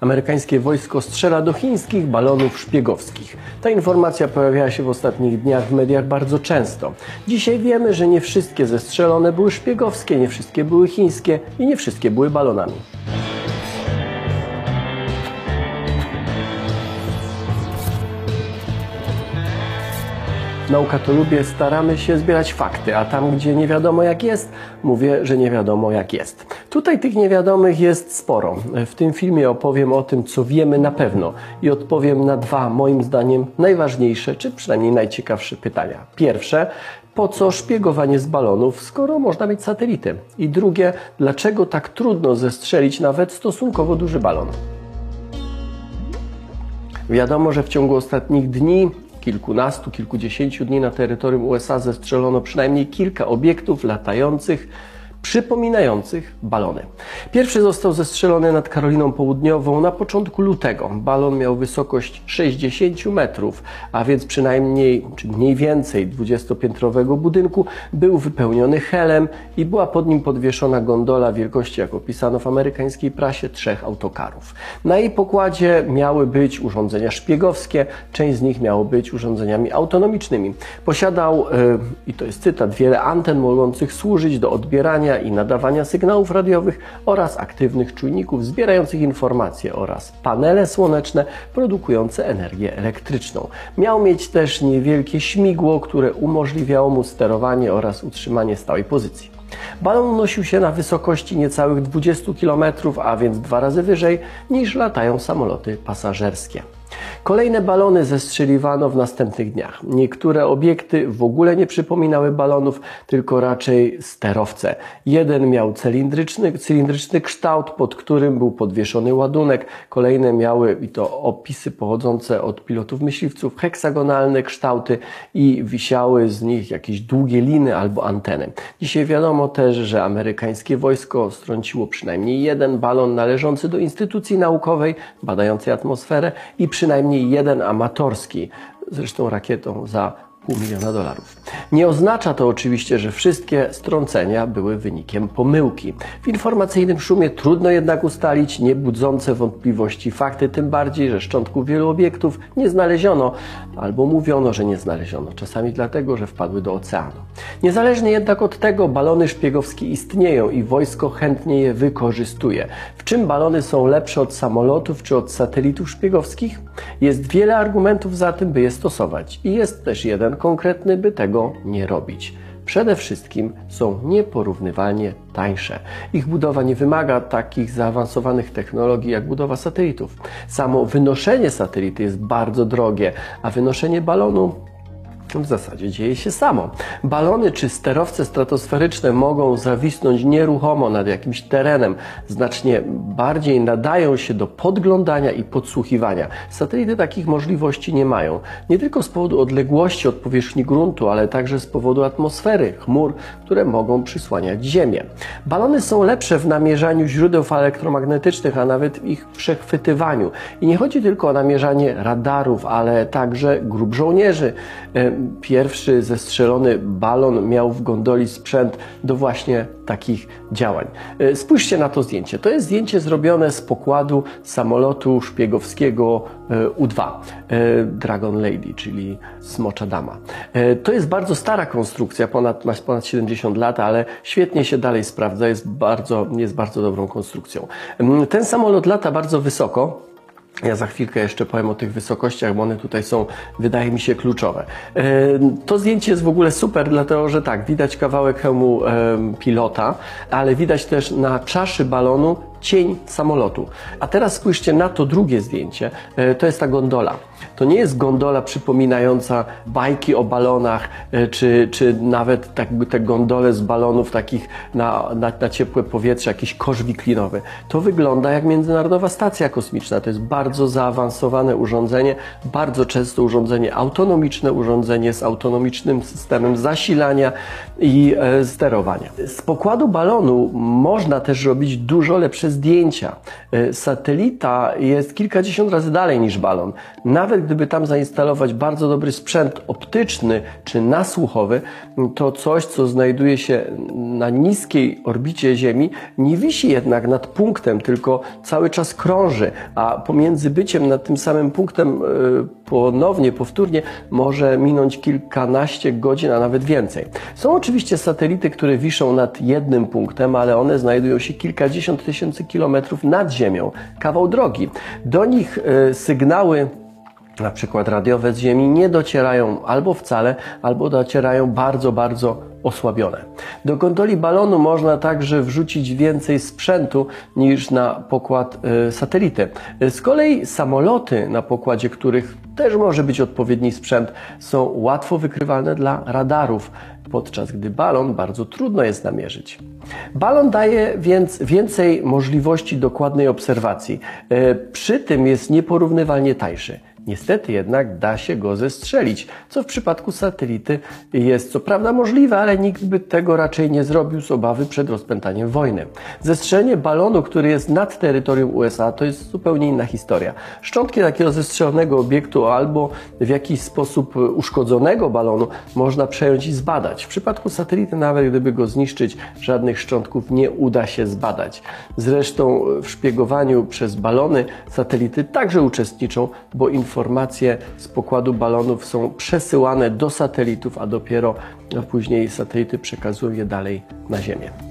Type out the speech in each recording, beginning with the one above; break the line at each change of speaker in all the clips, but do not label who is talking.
Amerykańskie wojsko strzela do chińskich balonów szpiegowskich. Ta informacja pojawiała się w ostatnich dniach w mediach bardzo często. Dzisiaj wiemy, że nie wszystkie zestrzelone były szpiegowskie, nie wszystkie były chińskie i nie wszystkie były balonami. Nauka to lubię, staramy się zbierać fakty, a tam, gdzie nie wiadomo jak jest, mówię, że nie wiadomo jak jest. Tutaj tych niewiadomych jest sporo. W tym filmie opowiem o tym, co wiemy na pewno i odpowiem na dwa, moim zdaniem, najważniejsze, czy przynajmniej najciekawsze pytania. Pierwsze, po co szpiegowanie z balonów, skoro można mieć satelity? I drugie, dlaczego tak trudno zestrzelić nawet stosunkowo duży balon? Wiadomo, że w ciągu ostatnich dni kilkunastu, kilkudziesięciu dni na terytorium USA zestrzelono przynajmniej kilka obiektów latających przypominających balony. Pierwszy został zestrzelony nad Karoliną Południową na początku lutego. Balon miał wysokość 60 metrów, a więc przynajmniej, czy mniej więcej 20-piętrowego budynku był wypełniony helem i była pod nim podwieszona gondola wielkości, jak opisano w amerykańskiej prasie, trzech autokarów. Na jej pokładzie miały być urządzenia szpiegowskie, część z nich miało być urządzeniami autonomicznymi. Posiadał, yy, i to jest cytat, wiele anten mogących służyć do odbierania i nadawania sygnałów radiowych oraz aktywnych czujników zbierających informacje oraz panele słoneczne produkujące energię elektryczną. Miał mieć też niewielkie śmigło, które umożliwiało mu sterowanie oraz utrzymanie stałej pozycji. Balon unosił się na wysokości niecałych 20 km, a więc dwa razy wyżej niż latają samoloty pasażerskie. Kolejne balony zestrzeliwano w następnych dniach. Niektóre obiekty w ogóle nie przypominały balonów, tylko raczej sterowce. Jeden miał cylindryczny, cylindryczny kształt, pod którym był podwieszony ładunek. Kolejne miały, i to opisy pochodzące od pilotów myśliwców, heksagonalne kształty i wisiały z nich jakieś długie liny albo anteny. Dzisiaj wiadomo też, że amerykańskie wojsko strąciło przynajmniej jeden balon należący do instytucji naukowej badającej atmosferę i przynajmniej jeden amatorski, zresztą rakietą za pół miliona dolarów. Nie oznacza to oczywiście, że wszystkie strącenia były wynikiem pomyłki. W informacyjnym szumie trudno jednak ustalić niebudzące wątpliwości fakty, tym bardziej, że szczątków wielu obiektów nie znaleziono, albo mówiono, że nie znaleziono, czasami dlatego, że wpadły do oceanu. Niezależnie jednak od tego, balony szpiegowskie istnieją i wojsko chętnie je wykorzystuje. W czym balony są lepsze od samolotów czy od satelitów szpiegowskich? Jest wiele argumentów za tym, by je stosować i jest też jeden konkretny, by tego nie robić. Przede wszystkim są nieporównywalnie tańsze. Ich budowa nie wymaga takich zaawansowanych technologii jak budowa satelitów. Samo wynoszenie satelity jest bardzo drogie, a wynoszenie balonu w zasadzie dzieje się samo. Balony czy sterowce stratosferyczne mogą zawisnąć nieruchomo nad jakimś terenem. Znacznie bardziej nadają się do podglądania i podsłuchiwania. Satelity takich możliwości nie mają. Nie tylko z powodu odległości od powierzchni gruntu, ale także z powodu atmosfery, chmur, które mogą przysłaniać Ziemię. Balony są lepsze w namierzaniu źródeł fal elektromagnetycznych, a nawet w ich przechwytywaniu. I nie chodzi tylko o namierzanie radarów, ale także grup żołnierzy pierwszy zestrzelony balon miał w gondoli sprzęt do właśnie takich działań. E, spójrzcie na to zdjęcie. To jest zdjęcie zrobione z pokładu samolotu szpiegowskiego e, U-2 e, Dragon Lady, czyli Smocza Dama. To jest bardzo stara konstrukcja, ponad, ma ponad 70 lat, ale świetnie się dalej sprawdza, jest bardzo, jest bardzo dobrą konstrukcją. Ten samolot lata bardzo wysoko, ja za chwilkę jeszcze powiem o tych wysokościach, bo one tutaj są, wydaje mi się, kluczowe. To zdjęcie jest w ogóle super, dlatego że tak, widać kawałek hełmu pilota, ale widać też na czaszy balonu cień samolotu. A teraz spójrzcie na to drugie zdjęcie. E, to jest ta gondola. To nie jest gondola przypominająca bajki o balonach, e, czy, czy nawet tak, te gondole z balonów takich na, na, na ciepłe powietrze, jakiś kosz wiklinowy. To wygląda jak Międzynarodowa Stacja Kosmiczna. To jest bardzo zaawansowane urządzenie, bardzo często urządzenie autonomiczne, urządzenie z autonomicznym systemem zasilania i e, sterowania. Z pokładu balonu można też robić dużo lepsze zdjęcia. E, satelita jest kilkadziesiąt razy dalej niż balon. Nawet gdyby tam zainstalować bardzo dobry sprzęt optyczny czy nasłuchowy, to coś, co znajduje się na niskiej orbicie Ziemi, nie wisi jednak nad punktem, tylko cały czas krąży, a pomiędzy byciem nad tym samym punktem e, ponownie, powtórnie może minąć kilkanaście godzin, a nawet więcej. Są oczywiście satelity, które wiszą nad jednym punktem, ale one znajdują się kilkadziesiąt tysięcy kilometrów nad Ziemią, kawał drogi. Do nich e, sygnały na przykład radiowe z Ziemi nie docierają albo wcale, albo docierają bardzo, bardzo osłabione. Do kontroli balonu można także wrzucić więcej sprzętu niż na pokład y, satelity. Z kolei samoloty, na pokładzie których też może być odpowiedni sprzęt, są łatwo wykrywalne dla radarów, podczas gdy balon bardzo trudno jest namierzyć. Balon daje więc więcej możliwości dokładnej obserwacji. Y, przy tym jest nieporównywalnie tańszy. Niestety jednak da się go zestrzelić, co w przypadku satelity jest co prawda możliwe, ale nikt by tego raczej nie zrobił z obawy przed rozpętaniem wojny. Zestrzelenie balonu, który jest nad terytorium USA, to jest zupełnie inna historia. Szczątki takiego zestrzelonego obiektu albo w jakiś sposób uszkodzonego balonu można przejąć i zbadać. W przypadku satelity, nawet gdyby go zniszczyć, żadnych szczątków nie uda się zbadać. Zresztą w szpiegowaniu przez balony satelity także uczestniczą, bo informacje informacje z pokładu balonów są przesyłane do satelitów, a dopiero później satelity przekazują je dalej na Ziemię.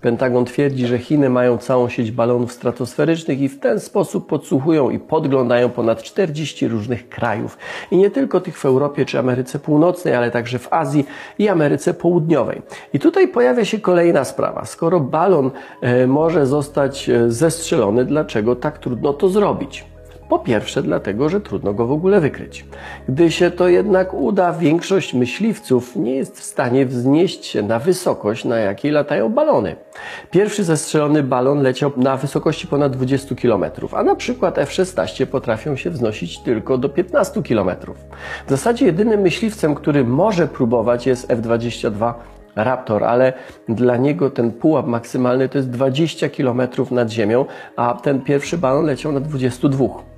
Pentagon twierdzi, że Chiny mają całą sieć balonów stratosferycznych i w ten sposób podsłuchują i podglądają ponad 40 różnych krajów. I nie tylko tych w Europie czy Ameryce Północnej, ale także w Azji i Ameryce Południowej. I tutaj pojawia się kolejna sprawa. Skoro balon e, może zostać e, zestrzelony, dlaczego tak trudno to zrobić? Po pierwsze, dlatego, że trudno go w ogóle wykryć. Gdy się to jednak uda, większość myśliwców nie jest w stanie wznieść się na wysokość, na jakiej latają balony. Pierwszy zestrzelony balon leciał na wysokości ponad 20 km, a na przykład F-16 potrafią się wznosić tylko do 15 km. W zasadzie jedynym myśliwcem, który może próbować jest F-22 Raptor, ale dla niego ten pułap maksymalny to jest 20 km nad ziemią, a ten pierwszy balon leciał na 22.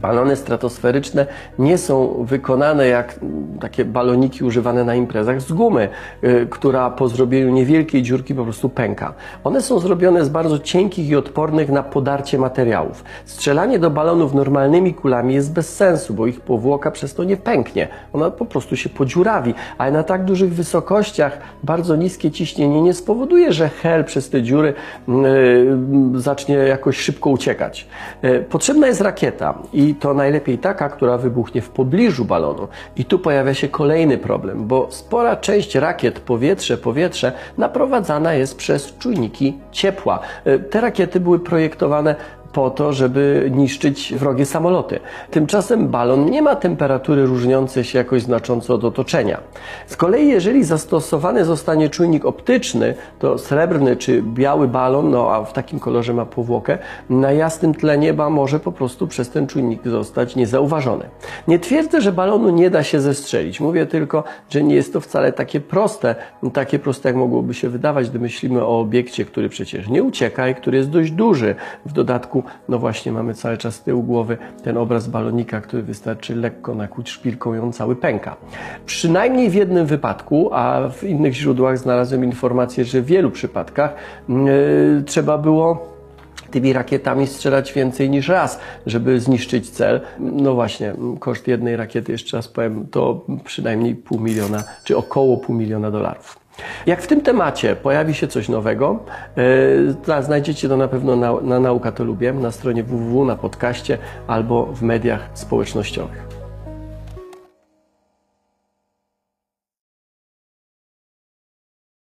Balony stratosferyczne nie są wykonane jak takie baloniki używane na imprezach z gumy, y, która po zrobieniu niewielkiej dziurki po prostu pęka. One są zrobione z bardzo cienkich i odpornych na podarcie materiałów. Strzelanie do balonów normalnymi kulami jest bez sensu, bo ich powłoka przez to nie pęknie. Ona po prostu się podziurawi, ale na tak dużych wysokościach bardzo niskie ciśnienie nie spowoduje, że hel przez te dziury yy, zacznie jakoś szybko uciekać. Yy, potrzebna jest rakieta i to najlepiej taka, która wybuchnie w pobliżu balonu. I tu pojawia się kolejny problem, bo spora część rakiet powietrze-powietrze naprowadzana jest przez czujniki ciepła. E, te rakiety były projektowane po to, żeby niszczyć wrogie samoloty. Tymczasem balon nie ma temperatury różniącej się jakoś znacząco od otoczenia. Z kolei, jeżeli zastosowany zostanie czujnik optyczny, to srebrny czy biały balon, no a w takim kolorze ma powłokę, na jasnym tle nieba może po prostu przez ten czujnik zostać niezauważony. Nie twierdzę, że balonu nie da się zestrzelić. Mówię tylko, że nie jest to wcale takie proste, takie proste jak mogłoby się wydawać, gdy myślimy o obiekcie, który przecież nie ucieka i który jest dość duży. W dodatku no właśnie mamy cały czas z tyłu głowy ten obraz balonika, który wystarczy lekko nakłuć szpilką i on cały pęka. Przynajmniej w jednym wypadku, a w innych źródłach znalazłem informację, że w wielu przypadkach yy, trzeba było tymi rakietami strzelać więcej niż raz, żeby zniszczyć cel. No właśnie, koszt jednej rakiety, jeszcze raz powiem, to przynajmniej pół miliona, czy około pół miliona dolarów. Jak w tym temacie pojawi się coś nowego, yy, znajdziecie to na pewno na, na Nauka to Lubię, na stronie www, na podcaście albo w mediach społecznościowych.